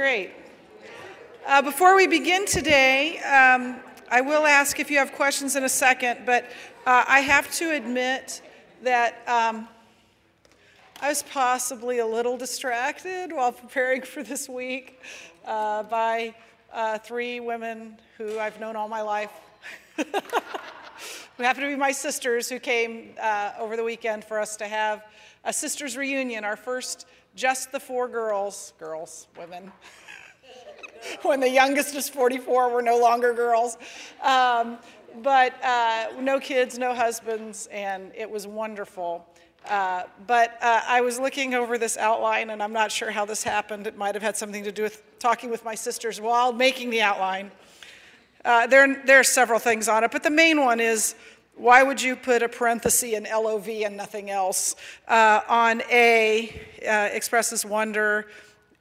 great. Uh, before we begin today, um, I will ask if you have questions in a second, but uh, I have to admit that um, I was possibly a little distracted while preparing for this week uh, by uh, three women who I've known all my life, who happen to be my sisters, who came uh, over the weekend for us to have a sisters reunion, our first just the four girls, girls, women. when the youngest is 44, we're no longer girls. Um, but uh, no kids, no husbands, and it was wonderful. Uh, but uh, I was looking over this outline, and I'm not sure how this happened. It might have had something to do with talking with my sisters while making the outline. Uh, there, there are several things on it, but the main one is why would you put a parenthesis in LOV and nothing else? Uh, on A, uh, expresses wonder,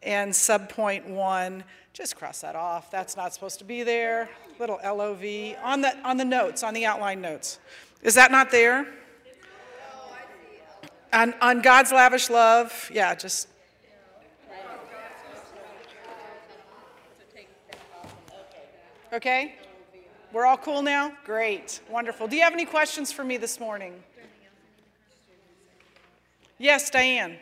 and subpoint one, just cross that off. That's not supposed to be there. Little LOV on the, on the notes, on the outline notes. Is that not there? On, on God's lavish love, yeah, just. Okay? We're all cool now? Great. Wonderful. Do you have any questions for me this morning? Yes, Diane.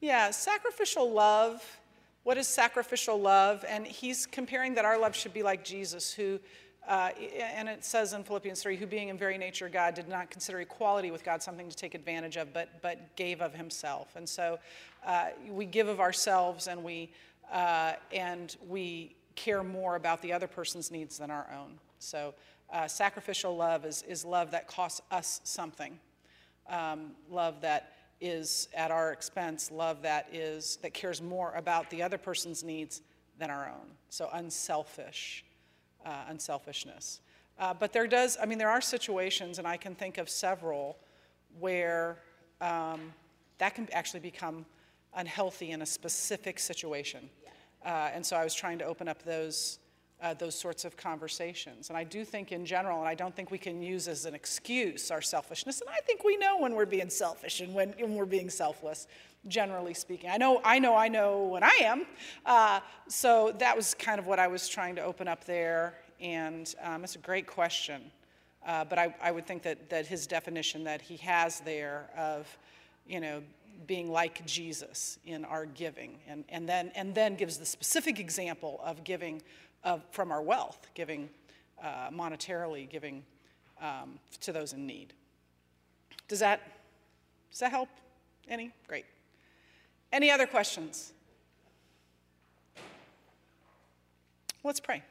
Yeah, sacrificial love what is sacrificial love? And he's comparing that our love should be like Jesus, who, uh, and it says in Philippians 3, who being in very nature God did not consider equality with God something to take advantage of, but, but gave of himself. And so uh, we give of ourselves and we, uh, and we care more about the other person's needs than our own. So uh, sacrificial love is, is love that costs us something, um, love that is at our expense, love that is that cares more about the other person's needs than our own. So unselfish, uh, unselfishness. Uh, but there does, I mean, there are situations, and I can think of several where um, that can actually become unhealthy in a specific situation. Uh, and so I was trying to open up those uh, those sorts of conversations. And I do think, in general, and I don't think we can use as an excuse our selfishness. And I think we know when we're being selfish and when, when we're being selfless, generally speaking. I know, I know, I know when I am. Uh, so that was kind of what I was trying to open up there. And um, it's a great question. Uh, but I, I would think that, that his definition that he has there of, you know, being like Jesus in our giving, and, and, then, and then gives the specific example of giving of, from our wealth, giving uh, monetarily, giving um, to those in need. Does that, does that help? Any? Great. Any other questions? Let's pray.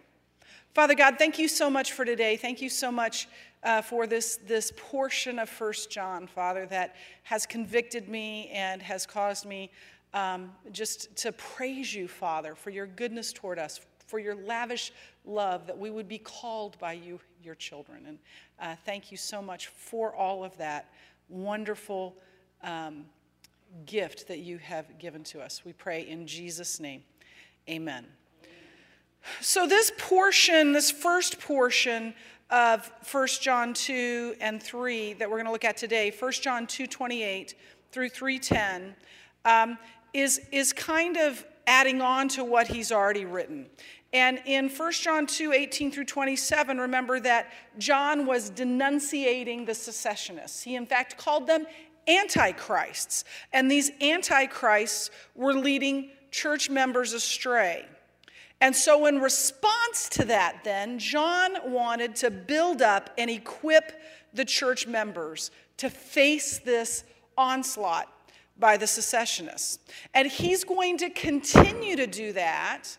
Father God, thank you so much for today. Thank you so much uh, for this, this portion of First John, Father, that has convicted me and has caused me um, just to praise you, Father, for your goodness toward us, for your lavish love, that we would be called by you, your children. And uh, thank you so much for all of that wonderful um, gift that you have given to us. We pray in Jesus' name. Amen. So, this portion, this first portion of 1 John 2 and 3 that we're going to look at today, 1 John 2 28 through 310, um, is, is kind of adding on to what he's already written. And in 1 John 2 18 through 27, remember that John was denunciating the secessionists. He, in fact, called them antichrists. And these antichrists were leading church members astray. And so, in response to that, then, John wanted to build up and equip the church members to face this onslaught by the secessionists. And he's going to continue to do that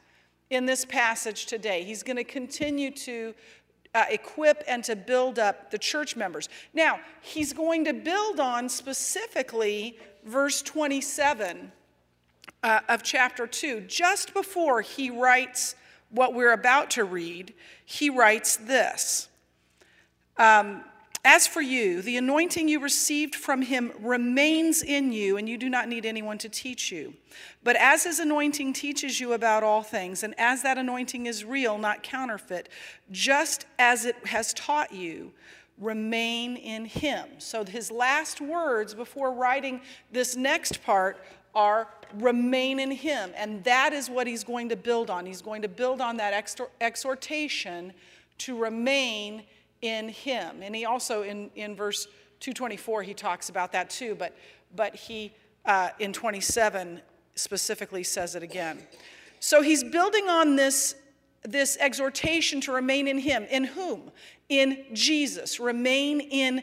in this passage today. He's going to continue to uh, equip and to build up the church members. Now, he's going to build on specifically verse 27 uh, of chapter 2. Just before he writes what we're about to read, he writes this. Um, as for you, the anointing you received from him remains in you, and you do not need anyone to teach you. But as his anointing teaches you about all things, and as that anointing is real, not counterfeit, just as it has taught you, remain in him. So his last words before writing this next part are remain in him. And that is what he's going to build on. He's going to build on that exhortation to remain in him. And he also, in, in verse 224, he talks about that too, but, but he, uh, in 27, specifically says it again. So he's building on this, this exhortation to remain in him. In whom? In Jesus. Remain in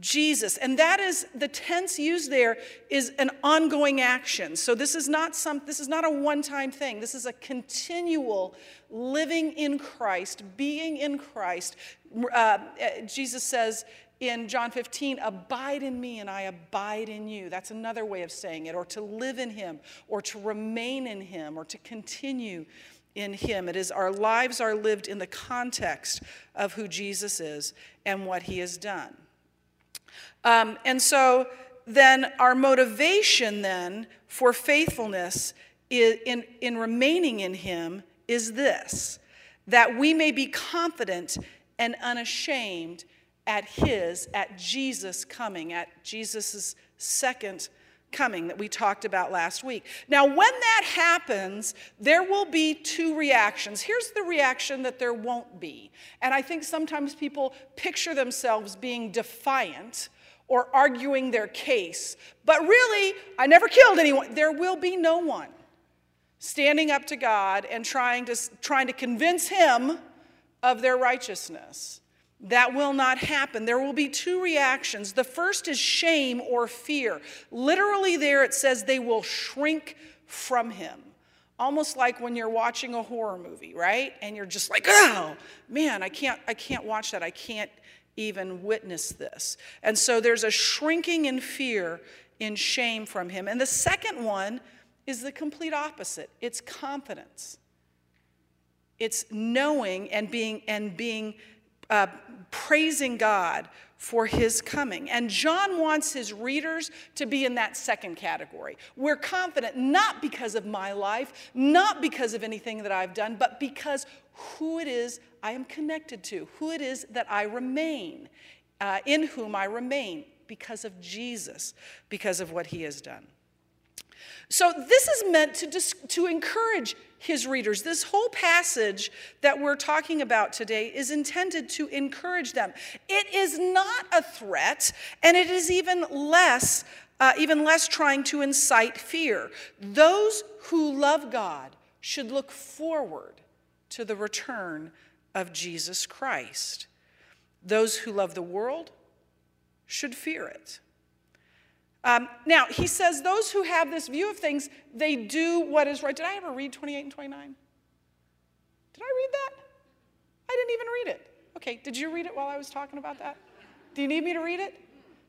Jesus. And that is the tense used there is an ongoing action. So this is not some this is not a one-time thing. This is a continual living in Christ, being in Christ. Uh, Jesus says in John 15, abide in me and I abide in you. That's another way of saying it, or to live in him, or to remain in him, or to continue in him. It is our lives are lived in the context of who Jesus is and what he has done. Um, and so then our motivation then for faithfulness in, in, in remaining in him is this that we may be confident and unashamed at his, at Jesus coming, at Jesus' second coming that we talked about last week. Now, when that happens, there will be two reactions. Here's the reaction that there won't be. And I think sometimes people picture themselves being defiant or arguing their case. But really, I never killed anyone. There will be no one standing up to God and trying to, trying to convince him of their righteousness. That will not happen. There will be two reactions. The first is shame or fear. Literally, there it says they will shrink from him. Almost like when you're watching a horror movie, right? And you're just like, oh, man, I can't, I can't watch that. I can't even witness this. And so there's a shrinking in fear, in shame from him. And the second one is the complete opposite it's confidence. It's knowing and being and being uh, praising God for his coming. And John wants his readers to be in that second category. We're confident not because of my life, not because of anything that I've done, but because who it is I am connected to, who it is that I remain, uh, in whom I remain, because of Jesus, because of what he has done. So, this is meant to, dis- to encourage his readers. This whole passage that we're talking about today is intended to encourage them. It is not a threat, and it is even less, uh, even less trying to incite fear. Those who love God should look forward to the return of Jesus Christ. Those who love the world should fear it. Um, now, he says those who have this view of things, they do what is right. Did I ever read 28 and 29? Did I read that? I didn't even read it. Okay, did you read it while I was talking about that? Do you need me to read it?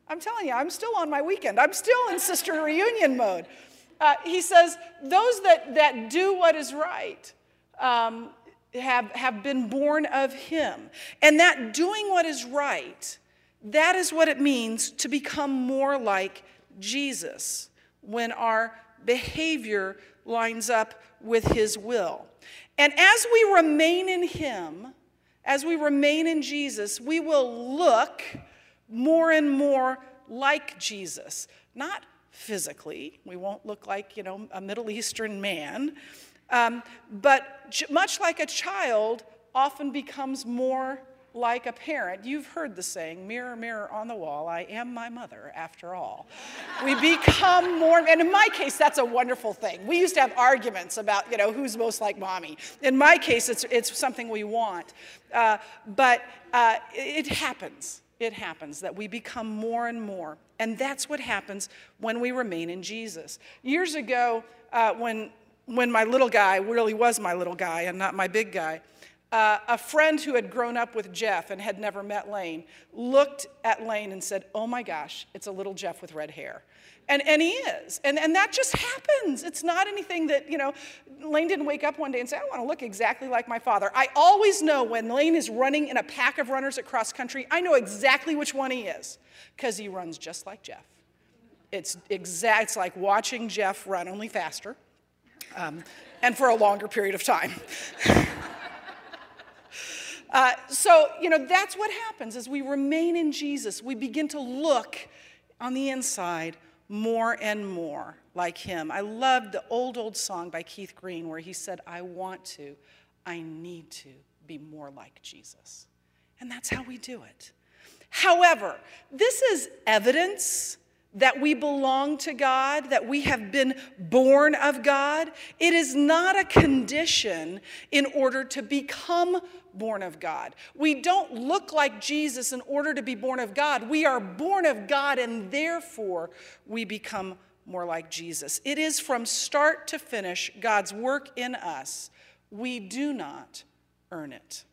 I'm telling you, I'm still on my weekend. I'm still in sister reunion mode. Uh, he says, Those that, that do what is right um, have, have been born of him. And that doing what is right, that is what it means to become more like Jesus when our behavior lines up with his will. And as we remain in him, as we remain in Jesus, we will look more and more like Jesus. Not physically, we won't look like, you know, a Middle Eastern man, um, but much like a child often becomes more like a parent. You've heard the saying, mirror, mirror on the wall, I am my mother after all. we become more, and in my case, that's a wonderful thing. We used to have arguments about, you know, who's most like mommy. In my case, it's, it's something we want. Uh, but uh, it happens. It happens that we become more and more. And that's what happens when we remain in Jesus. Years ago, uh, when when my little guy really was my little guy and not my big guy, uh, a friend who had grown up with Jeff and had never met Lane looked at Lane and said, Oh my gosh, it's a little Jeff with red hair. And, and he is. And, and that just happens. It's not anything that, you know, Lane didn't wake up one day and say, I want to look exactly like my father. I always know when Lane is running in a pack of runners at cross country, I know exactly which one he is because he runs just like Jeff. It's exact, it's like watching Jeff run, only faster, um, and for a longer period of time. uh, so, you know, that's what happens as we remain in Jesus. We begin to look on the inside more and more like him. I loved the old, old song by Keith Green where he said, I want to, I need to be more like Jesus. And that's how we do it. However, this is evidence that we belong to God, that we have been born of God. It is not a condition in order to become born of God. We don't look like Jesus in order to be born of God. We are born of God, and therefore we become more like Jesus. It is from start to finish God's work in us. We do not earn it.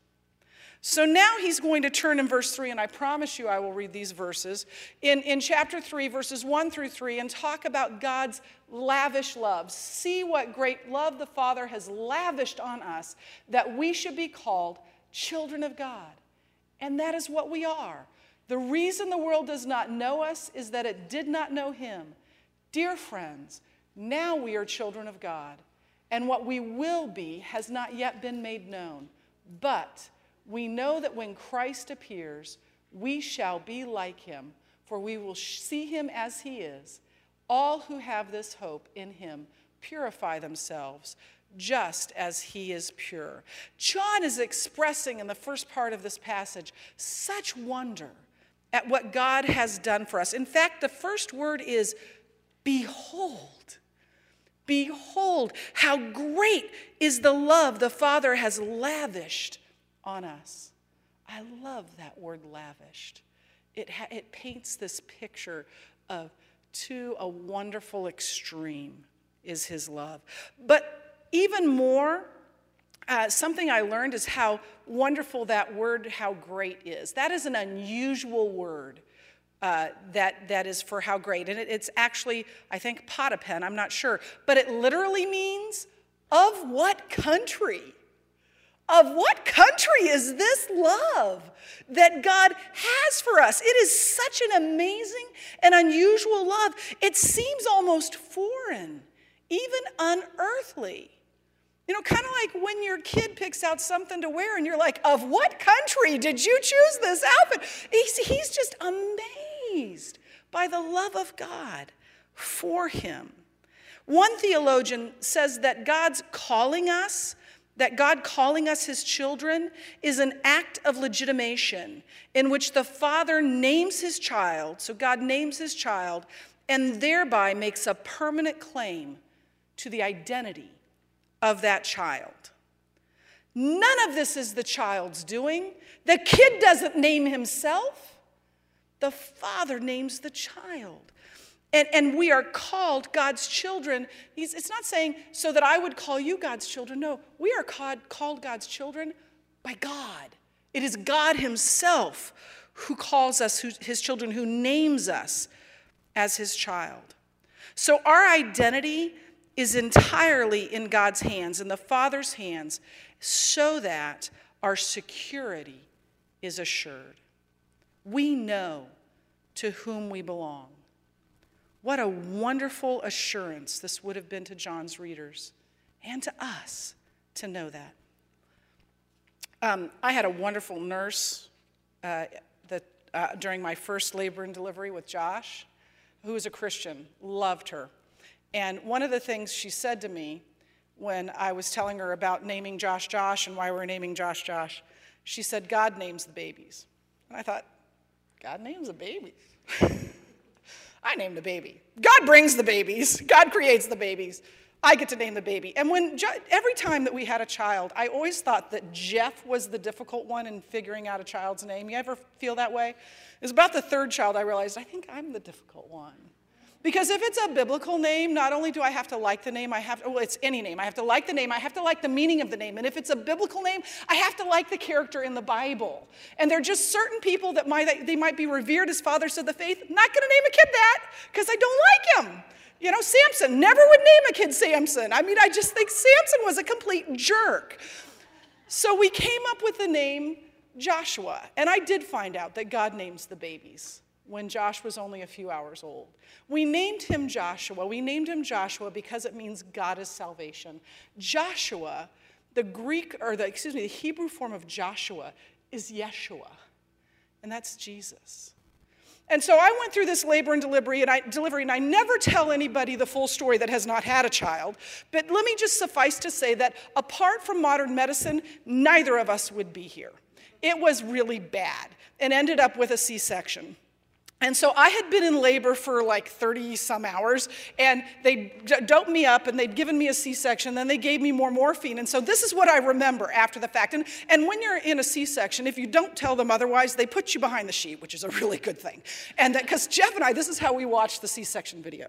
So now he's going to turn in verse 3, and I promise you I will read these verses in, in chapter 3, verses 1 through 3, and talk about God's lavish love. See what great love the Father has lavished on us that we should be called children of God. And that is what we are. The reason the world does not know us is that it did not know Him. Dear friends, now we are children of God, and what we will be has not yet been made known. But we know that when Christ appears, we shall be like him, for we will see him as he is. All who have this hope in him purify themselves just as he is pure. John is expressing in the first part of this passage such wonder at what God has done for us. In fact, the first word is behold. Behold, how great is the love the Father has lavished on us. I love that word lavished. It, ha- it paints this picture of to a wonderful extreme is his love. But even more, uh, something I learned is how wonderful that word, how great is. That is an unusual word. Uh, that, that is for how great. And it, it's actually, I think, potapen, I'm not sure. But it literally means of what country? Of what country is this love that God has for us? It is such an amazing and unusual love. It seems almost foreign, even unearthly. You know, kind of like when your kid picks out something to wear and you're like, Of what country did you choose this outfit? He's, he's just amazed by the love of God for him. One theologian says that God's calling us that God calling us his children is an act of legitimation in which the father names his child, so God names his child, and thereby makes a permanent claim to the identity of that child. None of this is the child's doing. The kid doesn't name himself, the father names the child. And, and we are called God's children. He's, it's not saying so that I would call you God's children. No, we are called, called God's children by God. It is God Himself who calls us who, His children, who names us as His child. So our identity is entirely in God's hands, in the Father's hands, so that our security is assured. We know to whom we belong. What a wonderful assurance this would have been to John's readers and to us to know that. Um, I had a wonderful nurse uh, that, uh, during my first labor and delivery with Josh, who was a Christian, loved her. And one of the things she said to me when I was telling her about naming Josh Josh and why we're naming Josh Josh, she said, God names the babies. And I thought, God names the babies. I named the baby. God brings the babies, God creates the babies. I get to name the baby. And when every time that we had a child, I always thought that Jeff was the difficult one in figuring out a child's name. You ever feel that way? It was about the third child I realized I think I'm the difficult one. Because if it's a biblical name, not only do I have to like the name, I have to, well, it's any name. I have to like the name, I have to like the meaning of the name. And if it's a biblical name, I have to like the character in the Bible. And there are just certain people that might, they might be revered as fathers of the faith. I'm not to name a kid that because I don't like him. You know, Samson, never would name a kid Samson. I mean, I just think Samson was a complete jerk. So we came up with the name Joshua. And I did find out that God names the babies when Josh was only a few hours old. We named him Joshua. We named him Joshua because it means God is salvation. Joshua, the Greek, or the, excuse me, the Hebrew form of Joshua is Yeshua, and that's Jesus. And so I went through this labor and delivery and, I, delivery, and I never tell anybody the full story that has not had a child. But let me just suffice to say that apart from modern medicine, neither of us would be here. It was really bad and ended up with a C section. And so I had been in labor for like 30 some hours, and they doped me up and they'd given me a C section, then they gave me more morphine. And so this is what I remember after the fact. And, and when you're in a C section, if you don't tell them otherwise, they put you behind the sheet, which is a really good thing. And because Jeff and I, this is how we watched the C section video.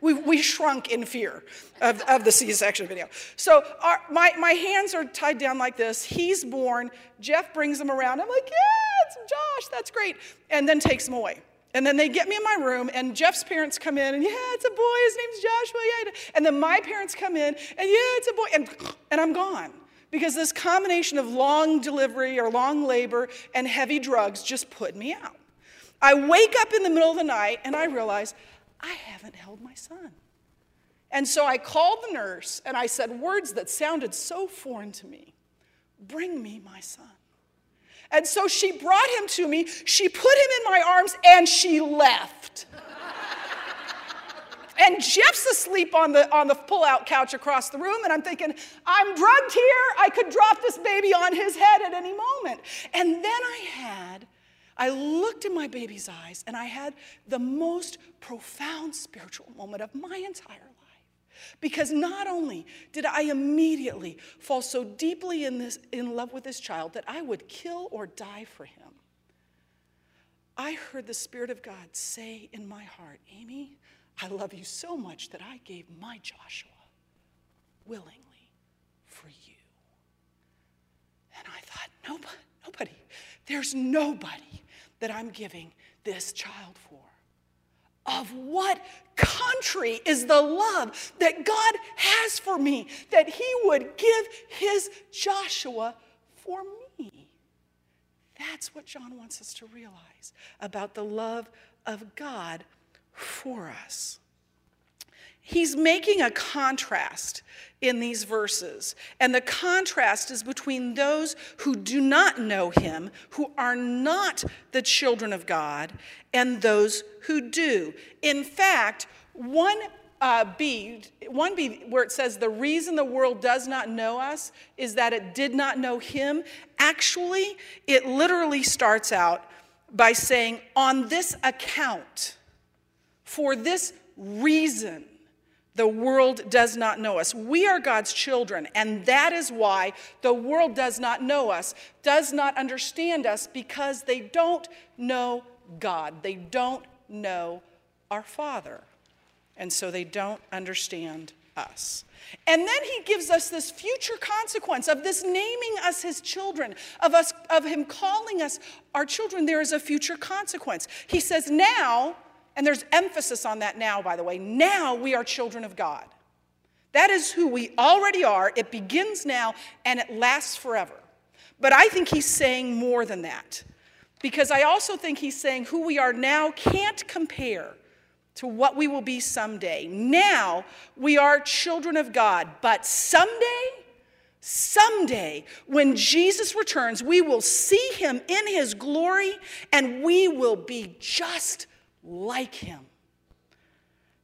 We, we shrunk in fear of, of the C section video. So our, my, my hands are tied down like this. He's born. Jeff brings them around. I'm like, yeah, it's Josh, that's great. And then takes them away. And then they get me in my room, and Jeff's parents come in, and yeah, it's a boy, his name's Joshua, yeah. And then my parents come in, and yeah, it's a boy, and, and I'm gone. Because this combination of long delivery or long labor and heavy drugs just put me out. I wake up in the middle of the night, and I realize I haven't held my son. And so I called the nurse, and I said words that sounded so foreign to me Bring me my son. And so she brought him to me, she put him in my arms, and she left. and Jeff's asleep on the, on the pull-out couch across the room, and I'm thinking, I'm drugged here. I could drop this baby on his head at any moment. And then I had, I looked in my baby's eyes, and I had the most profound spiritual moment of my entire. Because not only did I immediately fall so deeply in, this, in love with this child that I would kill or die for him, I heard the Spirit of God say in my heart, Amy, I love you so much that I gave my Joshua willingly for you. And I thought, nobody, nobody, there's nobody that I'm giving this child for of what country is the love that God has for me, that He would give His Joshua for me. That's what John wants us to realize about the love of God for us. He's making a contrast in these verses. And the contrast is between those who do not know him, who are not the children of God, and those who do. In fact, one uh, B, 1b, where it says the reason the world does not know us is that it did not know him, actually, it literally starts out by saying, on this account, for this reason the world does not know us. We are God's children, and that is why the world does not know us, does not understand us, because they don't know God. They don't know our Father. And so they don't understand us. And then he gives us this future consequence of this naming us his children, of us of him calling us our children. There is a future consequence. He says, now and there's emphasis on that now, by the way. Now we are children of God. That is who we already are. It begins now and it lasts forever. But I think he's saying more than that. Because I also think he's saying who we are now can't compare to what we will be someday. Now we are children of God, but someday, someday, when Jesus returns, we will see him in his glory and we will be just like him.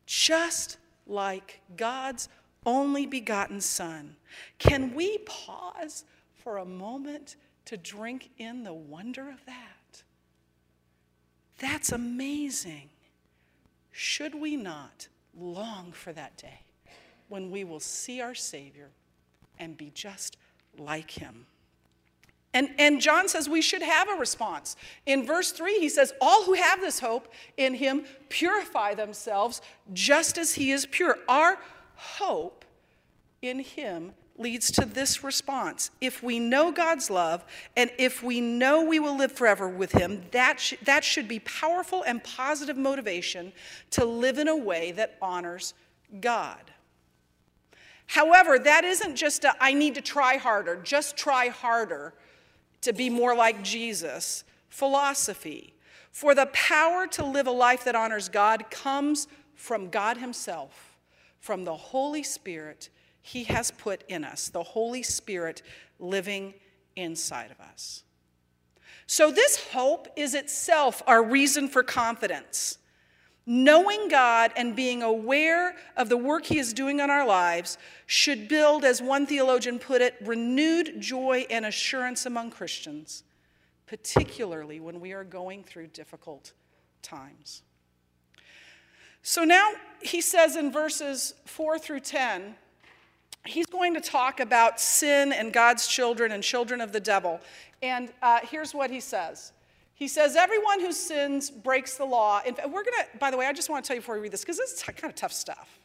Just like God's only begotten Son. Can we pause for a moment to drink in the wonder of that? That's amazing. Should we not long for that day when we will see our Savior and be just like him? And, and John says we should have a response. In verse 3, he says, All who have this hope in him purify themselves just as he is pure. Our hope in him leads to this response. If we know God's love and if we know we will live forever with him, that, sh- that should be powerful and positive motivation to live in a way that honors God. However, that isn't just a I need to try harder, just try harder to be more like Jesus philosophy. For the power to live a life that honors God comes from God Himself, from the Holy Spirit He has put in us, the Holy Spirit living inside of us. So, this hope is itself our reason for confidence. Knowing God and being aware of the work He is doing on our lives should build, as one theologian put it, renewed joy and assurance among Christians, particularly when we are going through difficult times. So now he says in verses 4 through 10, he's going to talk about sin and God's children and children of the devil. And uh, here's what he says he says, Everyone who sins breaks the law. And we're going to, by the way, I just want to tell you before we read this, because this is kind of tough stuff.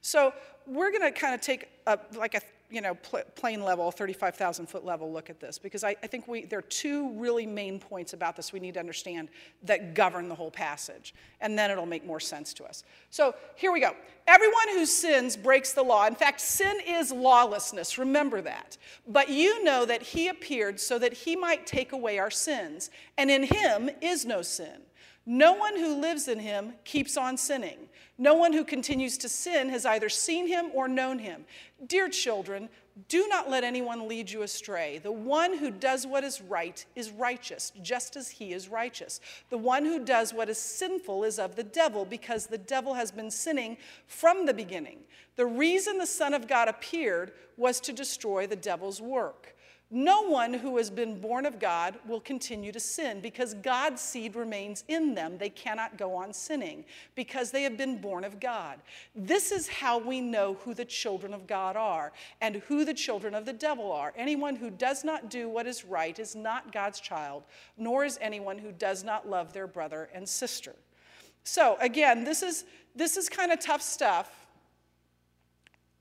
So we're going to kind of take a, like a you know, pl- plane level, 35,000 foot level look at this because I, I, think we, there are two really main points about this we need to understand that govern the whole passage, and then it'll make more sense to us. So here we go. Everyone who sins breaks the law. In fact, sin is lawlessness. Remember that. But you know that he appeared so that he might take away our sins, and in him is no sin. No one who lives in him keeps on sinning. No one who continues to sin has either seen him or known him. Dear children, do not let anyone lead you astray. The one who does what is right is righteous, just as he is righteous. The one who does what is sinful is of the devil, because the devil has been sinning from the beginning. The reason the Son of God appeared was to destroy the devil's work. No one who has been born of God will continue to sin because God's seed remains in them. They cannot go on sinning because they have been born of God. This is how we know who the children of God are and who the children of the devil are. Anyone who does not do what is right is not God's child, nor is anyone who does not love their brother and sister. So, again, this is, this is kind of tough stuff.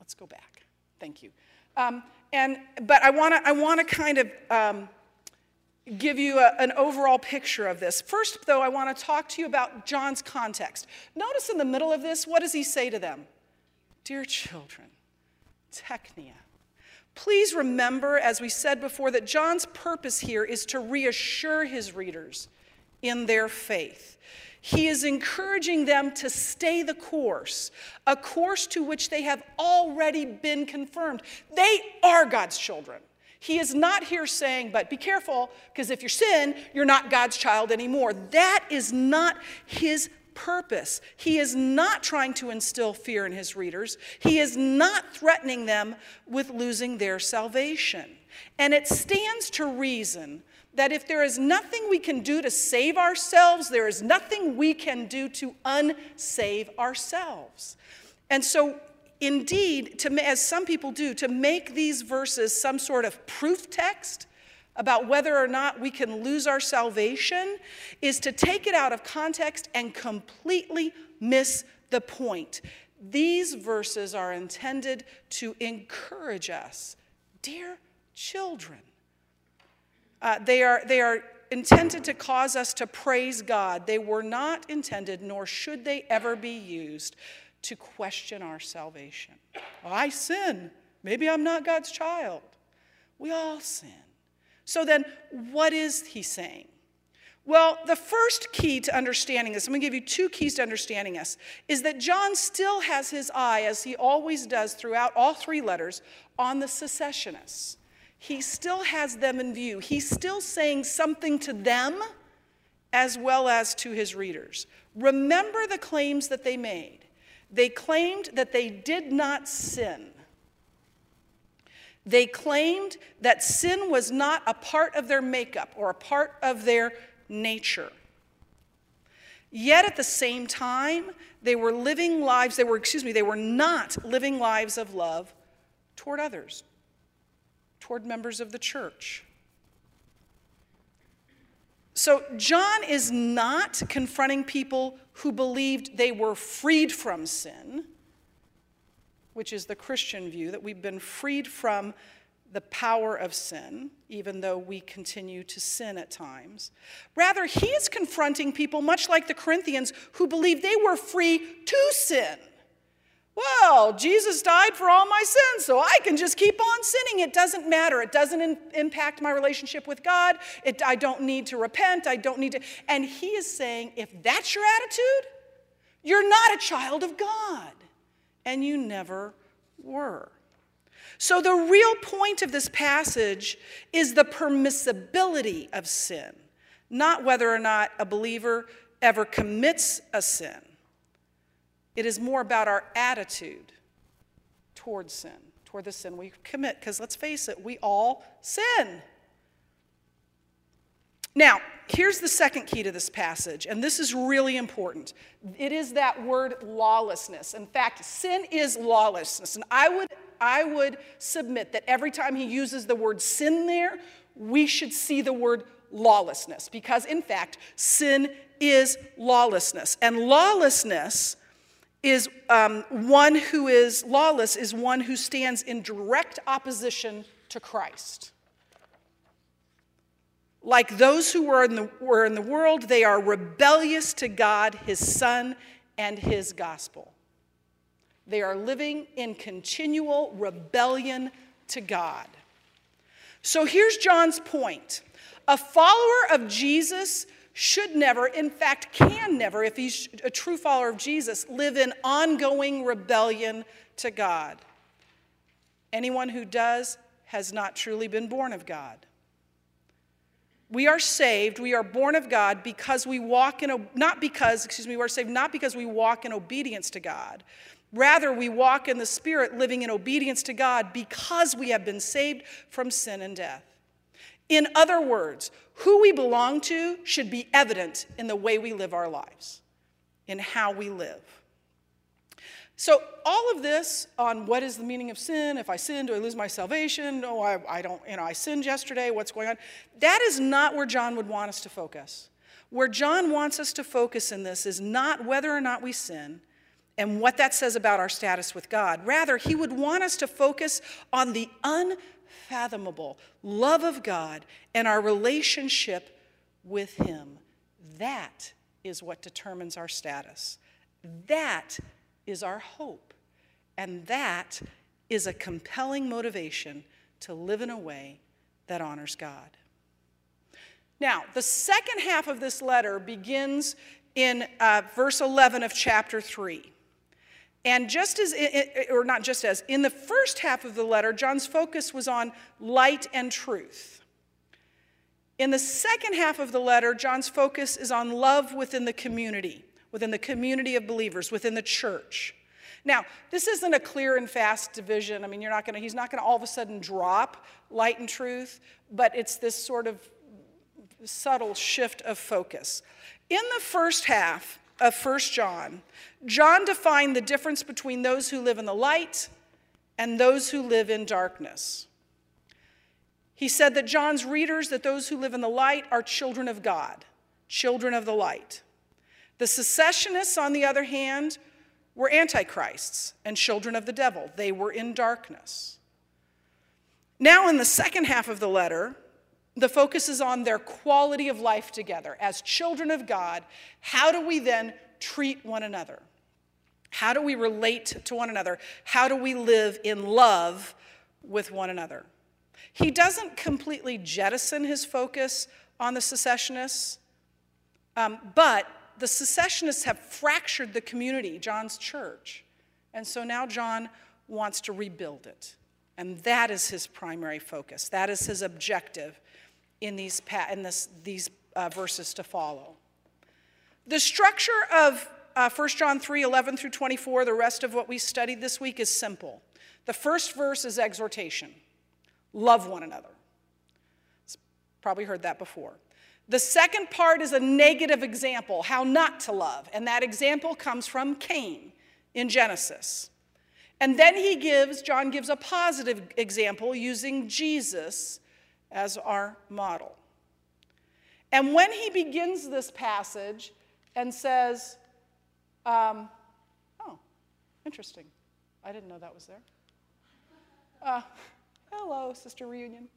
Let's go back. Thank you. Um, and, but I want to I wanna kind of um, give you a, an overall picture of this. First, though, I want to talk to you about John's context. Notice in the middle of this, what does he say to them? Dear children, teknia. Please remember, as we said before, that John's purpose here is to reassure his readers in their faith. He is encouraging them to stay the course, a course to which they have already been confirmed. They are God's children. He is not here saying, but be careful, because if you sin, you're not God's child anymore. That is not his purpose. He is not trying to instill fear in his readers, he is not threatening them with losing their salvation. And it stands to reason that if there is nothing we can do to save ourselves, there is nothing we can do to unsave ourselves. And so, indeed, to, as some people do, to make these verses some sort of proof text about whether or not we can lose our salvation is to take it out of context and completely miss the point. These verses are intended to encourage us, dear children uh, they, are, they are intended to cause us to praise God. They were not intended, nor should they ever be used, to question our salvation. I sin. Maybe I'm not God's child. We all sin. So then, what is he saying? Well, the first key to understanding this, I'm going to give you two keys to understanding this, is that John still has his eye, as he always does throughout all three letters, on the secessionists he still has them in view. He's still saying something to them as well as to his readers. Remember the claims that they made. They claimed that they did not sin. They claimed that sin was not a part of their makeup or a part of their nature. Yet at the same time, they were living lives, they were, excuse me, they were not living lives of love toward others toward members of the church. So, John is not confronting people who believed they were freed from sin, which is the Christian view that we've been freed from the power of sin, even though we continue to sin at times. Rather, he is confronting people, much like the Corinthians, who believed they were free to sin. Well, Jesus died for all my sins, so I can just keep on sinning. It doesn't matter. It doesn't in, impact my relationship with God. It, I don't need to repent. I don't need to. And he is saying, if that's your attitude, you're not a child of God. And you never were. So, the real point of this passage is the permissibility of sin, not whether or not a believer ever commits a sin. It is more about our attitude toward sin, toward the sin we commit, because let's face it, we all sin. Now, here's the second key to this passage, and this is really important. It is that word lawlessness. In fact, sin is lawlessness. And I would I would submit that every time he uses the word sin there, we should see the word lawlessness, because in fact, sin is lawlessness. And lawlessness is um, one who is lawless, is one who stands in direct opposition to Christ. Like those who were in, the, were in the world, they are rebellious to God, His Son, and His gospel. They are living in continual rebellion to God. So here's John's point a follower of Jesus should never, in fact, can never, if he's a true follower of Jesus, live in ongoing rebellion to God. Anyone who does has not truly been born of God. We are saved, we are born of God because we walk in, not because, excuse me, we are saved not because we walk in obedience to God, Rather, we walk in the Spirit, living in obedience to God because we have been saved from sin and death. In other words, who we belong to should be evident in the way we live our lives, in how we live. So, all of this on what is the meaning of sin, if I sin, do I lose my salvation? No, I, I don't, you know, I sinned yesterday, what's going on? That is not where John would want us to focus. Where John wants us to focus in this is not whether or not we sin, and what that says about our status with God. Rather, he would want us to focus on the unfathomable love of God and our relationship with him. That is what determines our status. That is our hope. And that is a compelling motivation to live in a way that honors God. Now, the second half of this letter begins in uh, verse 11 of chapter 3. And just as, or not just as, in the first half of the letter, John's focus was on light and truth. In the second half of the letter, John's focus is on love within the community, within the community of believers, within the church. Now, this isn't a clear and fast division. I mean, you're not to, he's not going to all of a sudden drop light and truth, but it's this sort of subtle shift of focus. In the first half, of 1 John, John defined the difference between those who live in the light and those who live in darkness. He said that John's readers, that those who live in the light are children of God, children of the light. The secessionists, on the other hand, were antichrists and children of the devil. They were in darkness. Now, in the second half of the letter, the focus is on their quality of life together. As children of God, how do we then treat one another? How do we relate to one another? How do we live in love with one another? He doesn't completely jettison his focus on the secessionists, um, but the secessionists have fractured the community, John's church. And so now John wants to rebuild it. And that is his primary focus, that is his objective in these, in this, these uh, verses to follow. The structure of uh, 1 John 3 11 through 24, the rest of what we studied this week, is simple. The first verse is exhortation love one another. Probably heard that before. The second part is a negative example, how not to love. And that example comes from Cain in Genesis. And then he gives, John gives a positive example using Jesus as our model. And when he begins this passage and says, um, oh, interesting. I didn't know that was there. Uh, hello, Sister Reunion.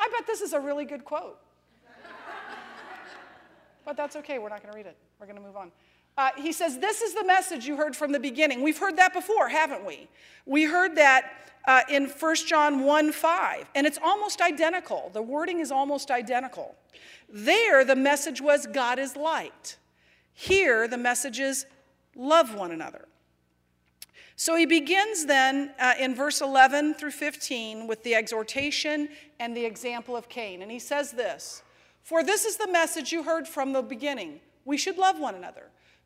I bet this is a really good quote. but that's okay, we're not going to read it. We're going to move on. Uh, he says, This is the message you heard from the beginning. We've heard that before, haven't we? We heard that uh, in 1 John 1 5, and it's almost identical. The wording is almost identical. There, the message was God is light. Here, the message is love one another. So he begins then uh, in verse 11 through 15 with the exhortation and the example of Cain. And he says this For this is the message you heard from the beginning we should love one another.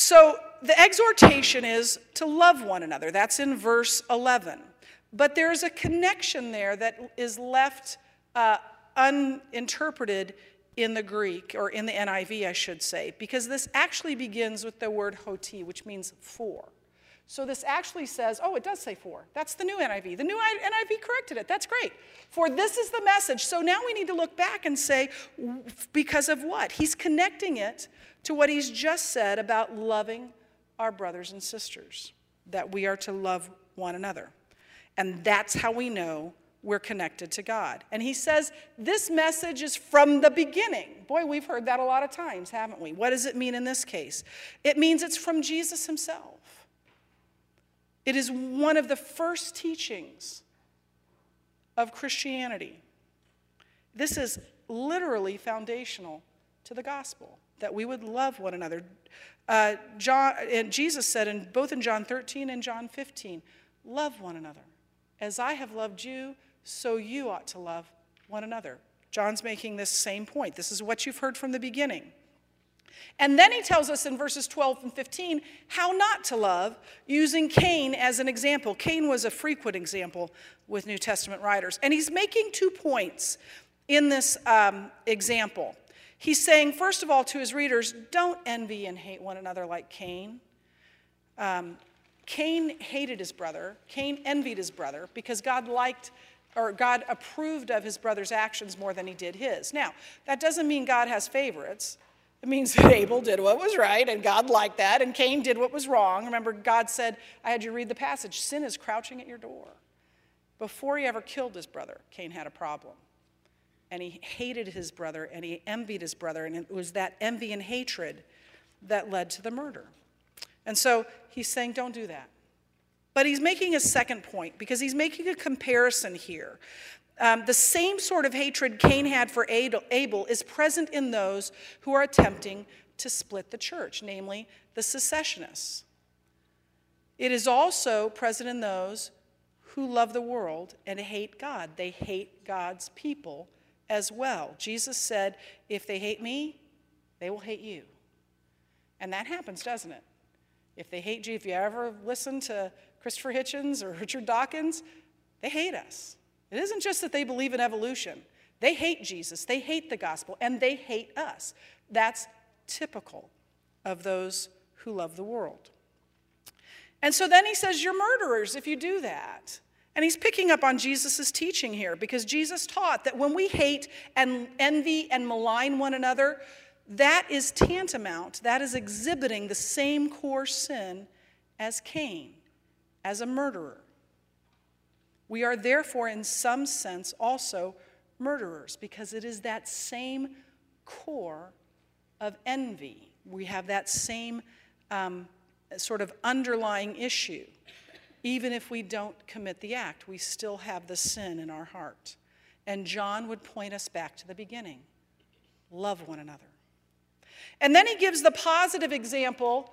So the exhortation is to love one another. That's in verse 11. But there's a connection there that is left uh, uninterpreted in the Greek, or in the NIV, I should say, because this actually begins with the word hoti, which means for. So this actually says, oh, it does say for. That's the new NIV. The new NIV corrected it. That's great. For this is the message. So now we need to look back and say, because of what? He's connecting it to what he's just said about loving our brothers and sisters, that we are to love one another. And that's how we know we're connected to God. And he says, This message is from the beginning. Boy, we've heard that a lot of times, haven't we? What does it mean in this case? It means it's from Jesus himself. It is one of the first teachings of Christianity. This is literally foundational to the gospel that we would love one another. Uh, John, and Jesus said in both in John 13 and John 15, love one another. As I have loved you, so you ought to love one another. John's making this same point. This is what you've heard from the beginning. And then he tells us in verses 12 and 15 how not to love, using Cain as an example. Cain was a frequent example with New Testament writers. And he's making two points in this um, example. He's saying, first of all, to his readers, don't envy and hate one another like Cain. Um, Cain hated his brother, Cain envied his brother because God liked or God approved of his brother's actions more than he did his. Now, that doesn't mean God has favorites. It means that Abel did what was right, and God liked that, and Cain did what was wrong. Remember, God said, I had you read the passage sin is crouching at your door. Before he ever killed his brother, Cain had a problem. And he hated his brother, and he envied his brother, and it was that envy and hatred that led to the murder. And so he's saying, don't do that. But he's making a second point because he's making a comparison here um, the same sort of hatred Cain had for Abel is present in those who are attempting to split the church, namely the secessionists. It is also present in those who love the world and hate God. They hate God's people as well. Jesus said, If they hate me, they will hate you. And that happens, doesn't it? If they hate you, if you ever listen to Christopher Hitchens or Richard Dawkins, they hate us. It isn't just that they believe in evolution, they hate Jesus, they hate the gospel, and they hate us. That's typical of those who love the world. And so then he says, You're murderers if you do that. And he's picking up on Jesus' teaching here because Jesus taught that when we hate and envy and malign one another, that is tantamount, that is exhibiting the same core sin as Cain, as a murderer. We are therefore, in some sense, also murderers because it is that same core of envy. We have that same um, sort of underlying issue. Even if we don't commit the act, we still have the sin in our heart. And John would point us back to the beginning love one another. And then he gives the positive example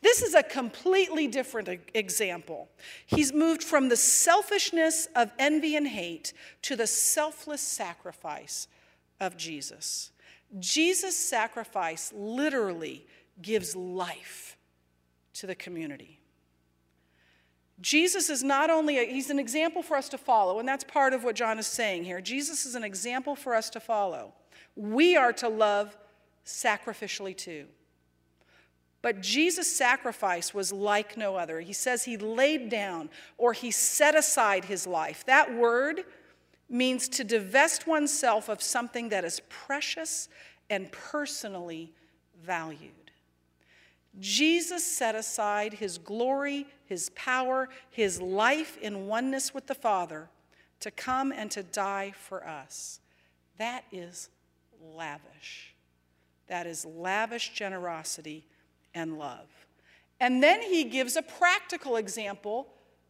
This is a completely different example. He's moved from the selfishness of envy and hate to the selfless sacrifice of Jesus. Jesus' sacrifice literally gives life to the community. Jesus is not only, a, he's an example for us to follow, and that's part of what John is saying here. Jesus is an example for us to follow. We are to love sacrificially too. But Jesus' sacrifice was like no other. He says he laid down or he set aside his life. That word means to divest oneself of something that is precious and personally valued. Jesus set aside his glory, his power, his life in oneness with the Father to come and to die for us. That is lavish. That is lavish generosity and love. And then he gives a practical example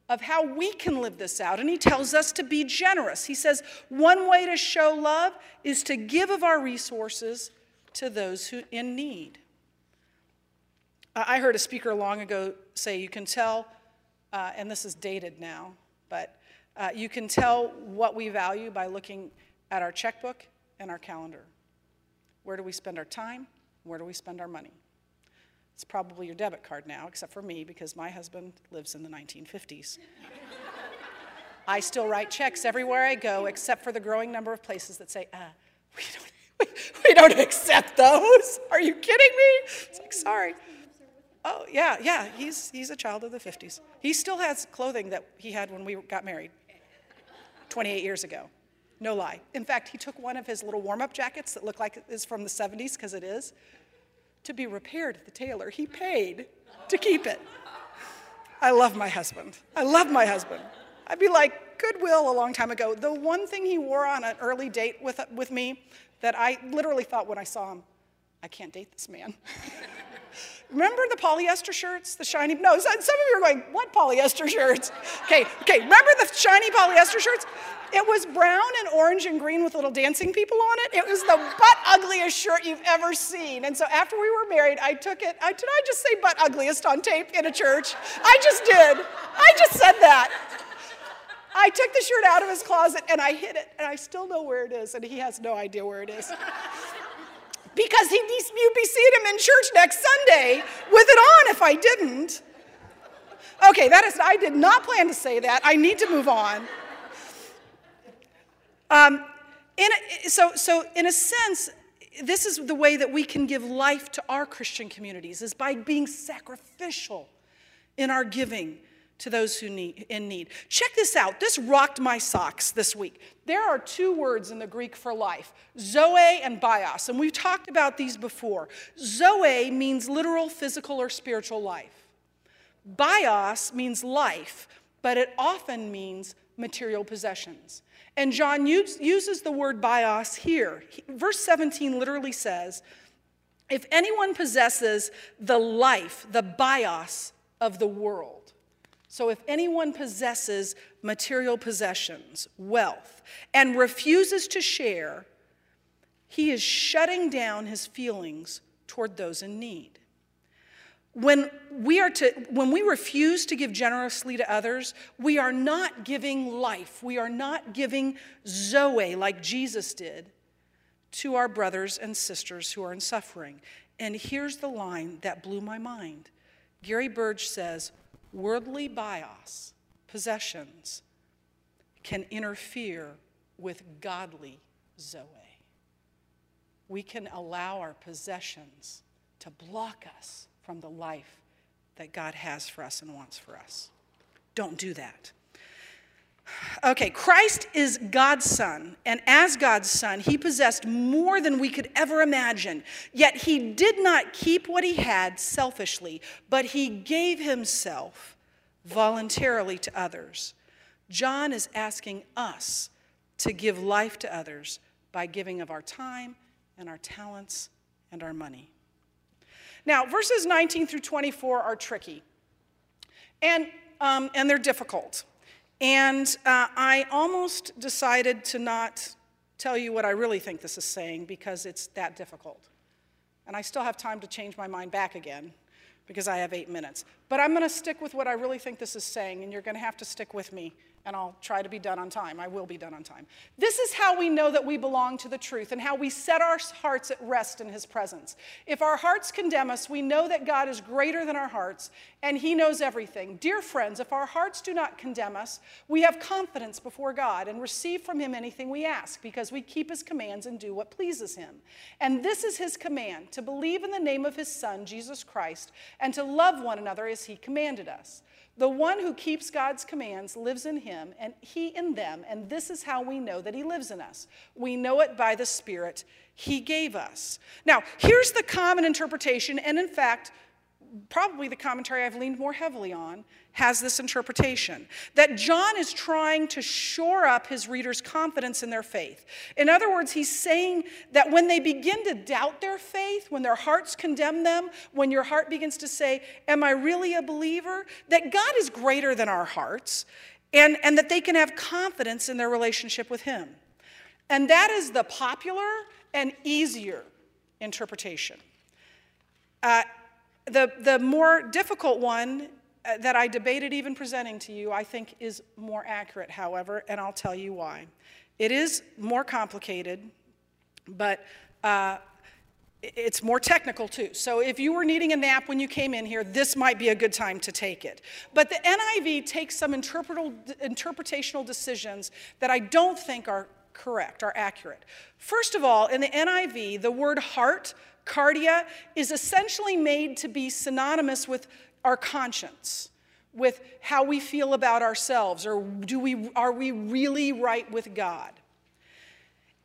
of how we can live this out. And he tells us to be generous. He says, one way to show love is to give of our resources to those who in need. I heard a speaker long ago say, you can tell, uh, and this is dated now, but uh, you can tell what we value by looking at our checkbook and our calendar. Where do we spend our time? Where do we spend our money? It's probably your debit card now, except for me, because my husband lives in the 1950s. I still write checks everywhere I go, except for the growing number of places that say, uh, we, don't, we, we don't accept those. Are you kidding me? It's like, sorry. Oh, yeah, yeah, he's, he's a child of the 50s. He still has clothing that he had when we got married 28 years ago. No lie. In fact, he took one of his little warm up jackets that looked like it's from the 70s, because it is, to be repaired at the tailor. He paid to keep it. I love my husband. I love my husband. I'd be like, Goodwill a long time ago. The one thing he wore on an early date with, with me that I literally thought when I saw him, I can't date this man. remember the polyester shirts, the shiny? No, some of you are going, what polyester shirts? Okay, okay, remember the shiny polyester shirts? It was brown and orange and green with little dancing people on it. It was the butt ugliest shirt you've ever seen. And so after we were married, I took it. I, did I just say butt ugliest on tape in a church? I just did. I just said that. I took the shirt out of his closet and I hid it, and I still know where it is, and he has no idea where it is. Because he'd be, you'd be seeing him in church next Sunday with it on if I didn't. Okay, that is, I did not plan to say that. I need to move on. Um, in a, so, so, in a sense, this is the way that we can give life to our Christian communities, is by being sacrificial in our giving to those who need in need. Check this out. This rocked my socks this week. There are two words in the Greek for life, zoe and bios, and we've talked about these before. Zoe means literal physical or spiritual life. Bios means life, but it often means material possessions. And John use, uses the word bios here. He, verse 17 literally says, if anyone possesses the life, the bios of the world, so if anyone possesses material possessions, wealth, and refuses to share, he is shutting down his feelings toward those in need. When we, are to, when we refuse to give generously to others, we are not giving life. We are not giving Zoe like Jesus did to our brothers and sisters who are in suffering. And here's the line that blew my mind Gary Burge says, worldly bios, possessions, can interfere with godly Zoe. We can allow our possessions to block us from the life that God has for us and wants for us. Don't do that. Okay, Christ is God's son, and as God's son, he possessed more than we could ever imagine. Yet he did not keep what he had selfishly, but he gave himself voluntarily to others. John is asking us to give life to others by giving of our time and our talents and our money. Now, verses 19 through 24 are tricky, and, um, and they're difficult. And uh, I almost decided to not tell you what I really think this is saying because it's that difficult. And I still have time to change my mind back again because I have eight minutes. But I'm going to stick with what I really think this is saying, and you're going to have to stick with me and I'll try to be done on time. I will be done on time. This is how we know that we belong to the truth and how we set our hearts at rest in His presence. If our hearts condemn us, we know that God is greater than our hearts and He knows everything. Dear friends, if our hearts do not condemn us, we have confidence before God and receive from Him anything we ask because we keep His commands and do what pleases Him. And this is His command to believe in the name of His Son, Jesus Christ, and to love one another as He commanded us. The one who keeps God's commands lives in him, and he in them, and this is how we know that he lives in us. We know it by the Spirit he gave us. Now, here's the common interpretation, and in fact, probably the commentary I've leaned more heavily on, has this interpretation that John is trying to shore up his readers' confidence in their faith. In other words, he's saying that when they begin to doubt their faith, when their hearts condemn them, when your heart begins to say, Am I really a believer? that God is greater than our hearts and, and that they can have confidence in their relationship with Him. And that is the popular and easier interpretation. Uh, the, the more difficult one that I debated even presenting to you, I think is more accurate, however, and I'll tell you why. It is more complicated, but uh, it's more technical too. So if you were needing a nap when you came in here, this might be a good time to take it. But the NIV takes some interpretational decisions that I don't think are correct, are accurate. First of all, in the NIV, the word heart Cardia is essentially made to be synonymous with our conscience, with how we feel about ourselves, or do we, are we really right with God?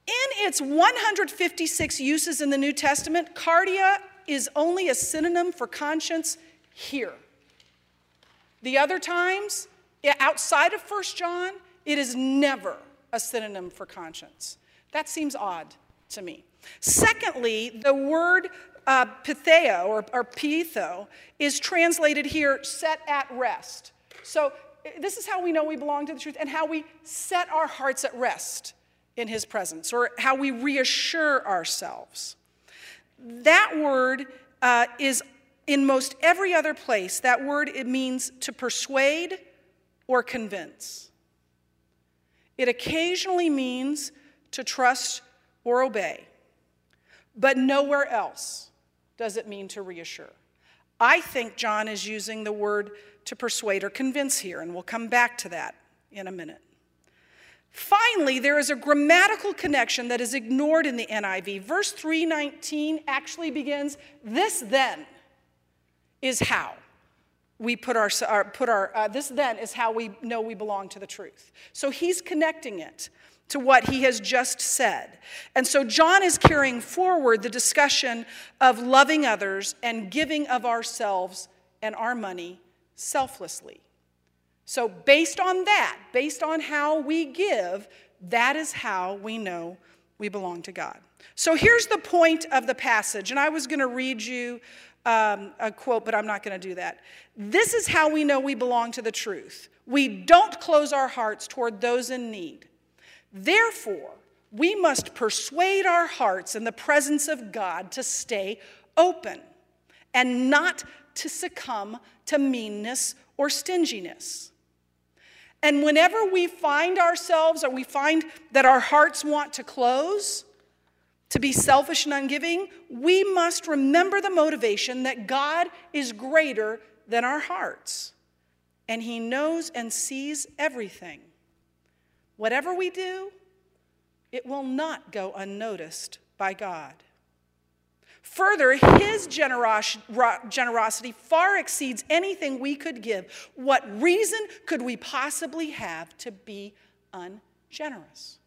In its 156 uses in the New Testament, cardia is only a synonym for conscience here. The other times, outside of 1 John, it is never a synonym for conscience. That seems odd to me. Secondly, the word uh, pitheo or, or is translated here set at rest. So this is how we know we belong to the truth and how we set our hearts at rest in his presence or how we reassure ourselves. That word uh, is in most every other place. That word it means to persuade or convince. It occasionally means to trust or obey. But nowhere else does it mean to reassure. I think John is using the word to persuade or convince here, and we'll come back to that in a minute. Finally, there is a grammatical connection that is ignored in the NIV. Verse 319 actually begins, This then is how we put our, put our uh, this then is how we know we belong to the truth. So he's connecting it to what he has just said. And so John is carrying forward the discussion of loving others and giving of ourselves and our money selflessly. So, based on that, based on how we give, that is how we know we belong to God. So, here's the point of the passage, and I was going to read you um, a quote, but I'm not going to do that. This is how we know we belong to the truth. We don't close our hearts toward those in need. Therefore, we must persuade our hearts in the presence of God to stay open and not to succumb to meanness or stinginess. And whenever we find ourselves or we find that our hearts want to close, to be selfish and ungiving, we must remember the motivation that God is greater than our hearts. And He knows and sees everything. Whatever we do, it will not go unnoticed by God. Further, his generosity far exceeds anything we could give. What reason could we possibly have to be ungenerous?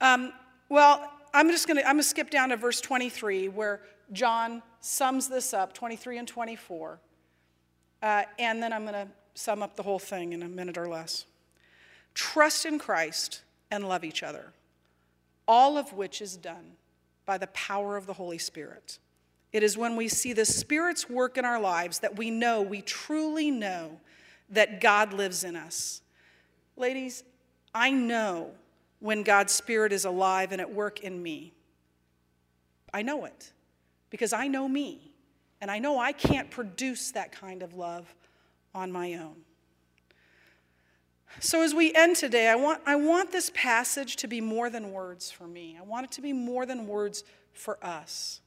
Um, well, I'm just going to I'm going to skip down to verse 23 where John sums this up, 23 and 24. Uh, and then I'm going to sum up the whole thing in a minute or less. Trust in Christ and love each other, all of which is done by the power of the Holy Spirit. It is when we see the Spirit's work in our lives that we know, we truly know, that God lives in us. Ladies, I know when God's Spirit is alive and at work in me. I know it because I know me, and I know I can't produce that kind of love on my own. So, as we end today, I want, I want this passage to be more than words for me. I want it to be more than words for us.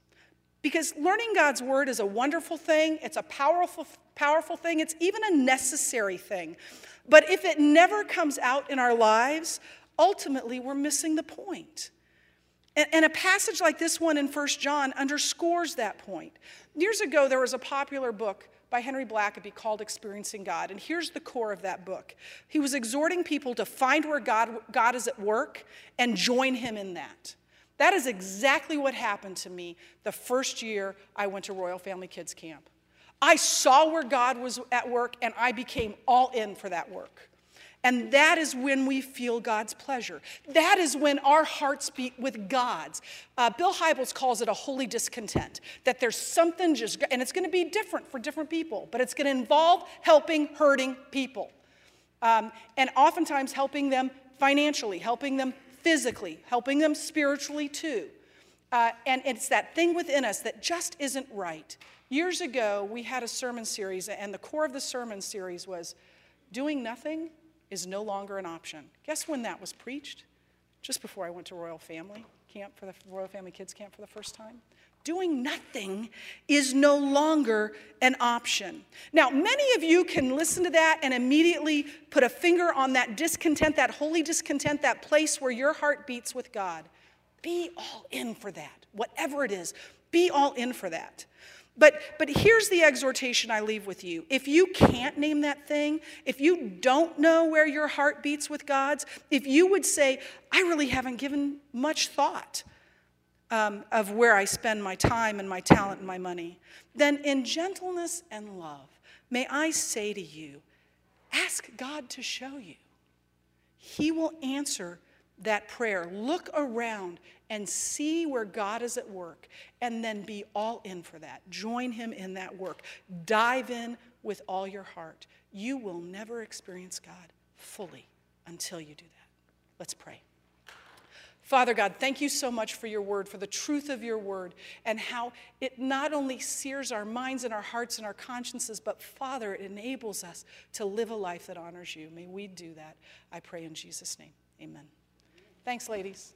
Because learning God's word is a wonderful thing, it's a powerful, powerful thing, it's even a necessary thing. But if it never comes out in our lives, ultimately we're missing the point. And, and a passage like this one in 1 John underscores that point. Years ago, there was a popular book by Henry Blackaby called Experiencing God. And here's the core of that book he was exhorting people to find where God, God is at work and join him in that. That is exactly what happened to me the first year I went to Royal Family Kids Camp. I saw where God was at work and I became all in for that work. And that is when we feel God's pleasure. That is when our hearts beat with God's. Uh, Bill Hybels calls it a holy discontent, that there's something just, and it's going to be different for different people, but it's going to involve helping hurting people. Um, and oftentimes helping them financially, helping them physically, helping them spiritually too. Uh, and it's that thing within us that just isn't right. Years ago, we had a sermon series, and the core of the sermon series was doing nothing is no longer an option. Guess when that was preached? Just before I went to Royal Family Camp for the Royal Family Kids Camp for the first time. Doing nothing is no longer an option. Now, many of you can listen to that and immediately put a finger on that discontent, that holy discontent, that place where your heart beats with God. Be all in for that, whatever it is. Be all in for that. But, but here's the exhortation I leave with you. If you can't name that thing, if you don't know where your heart beats with God's, if you would say, I really haven't given much thought um, of where I spend my time and my talent and my money, then in gentleness and love, may I say to you, ask God to show you. He will answer that prayer. Look around and see where God is at work, and then be all in for that. Join Him in that work. Dive in with all your heart. You will never experience God fully until you do that. Let's pray. Father God, thank you so much for your word, for the truth of your word, and how it not only sears our minds and our hearts and our consciences, but Father, it enables us to live a life that honors you. May we do that. I pray in Jesus' name. Amen. Thanks, ladies.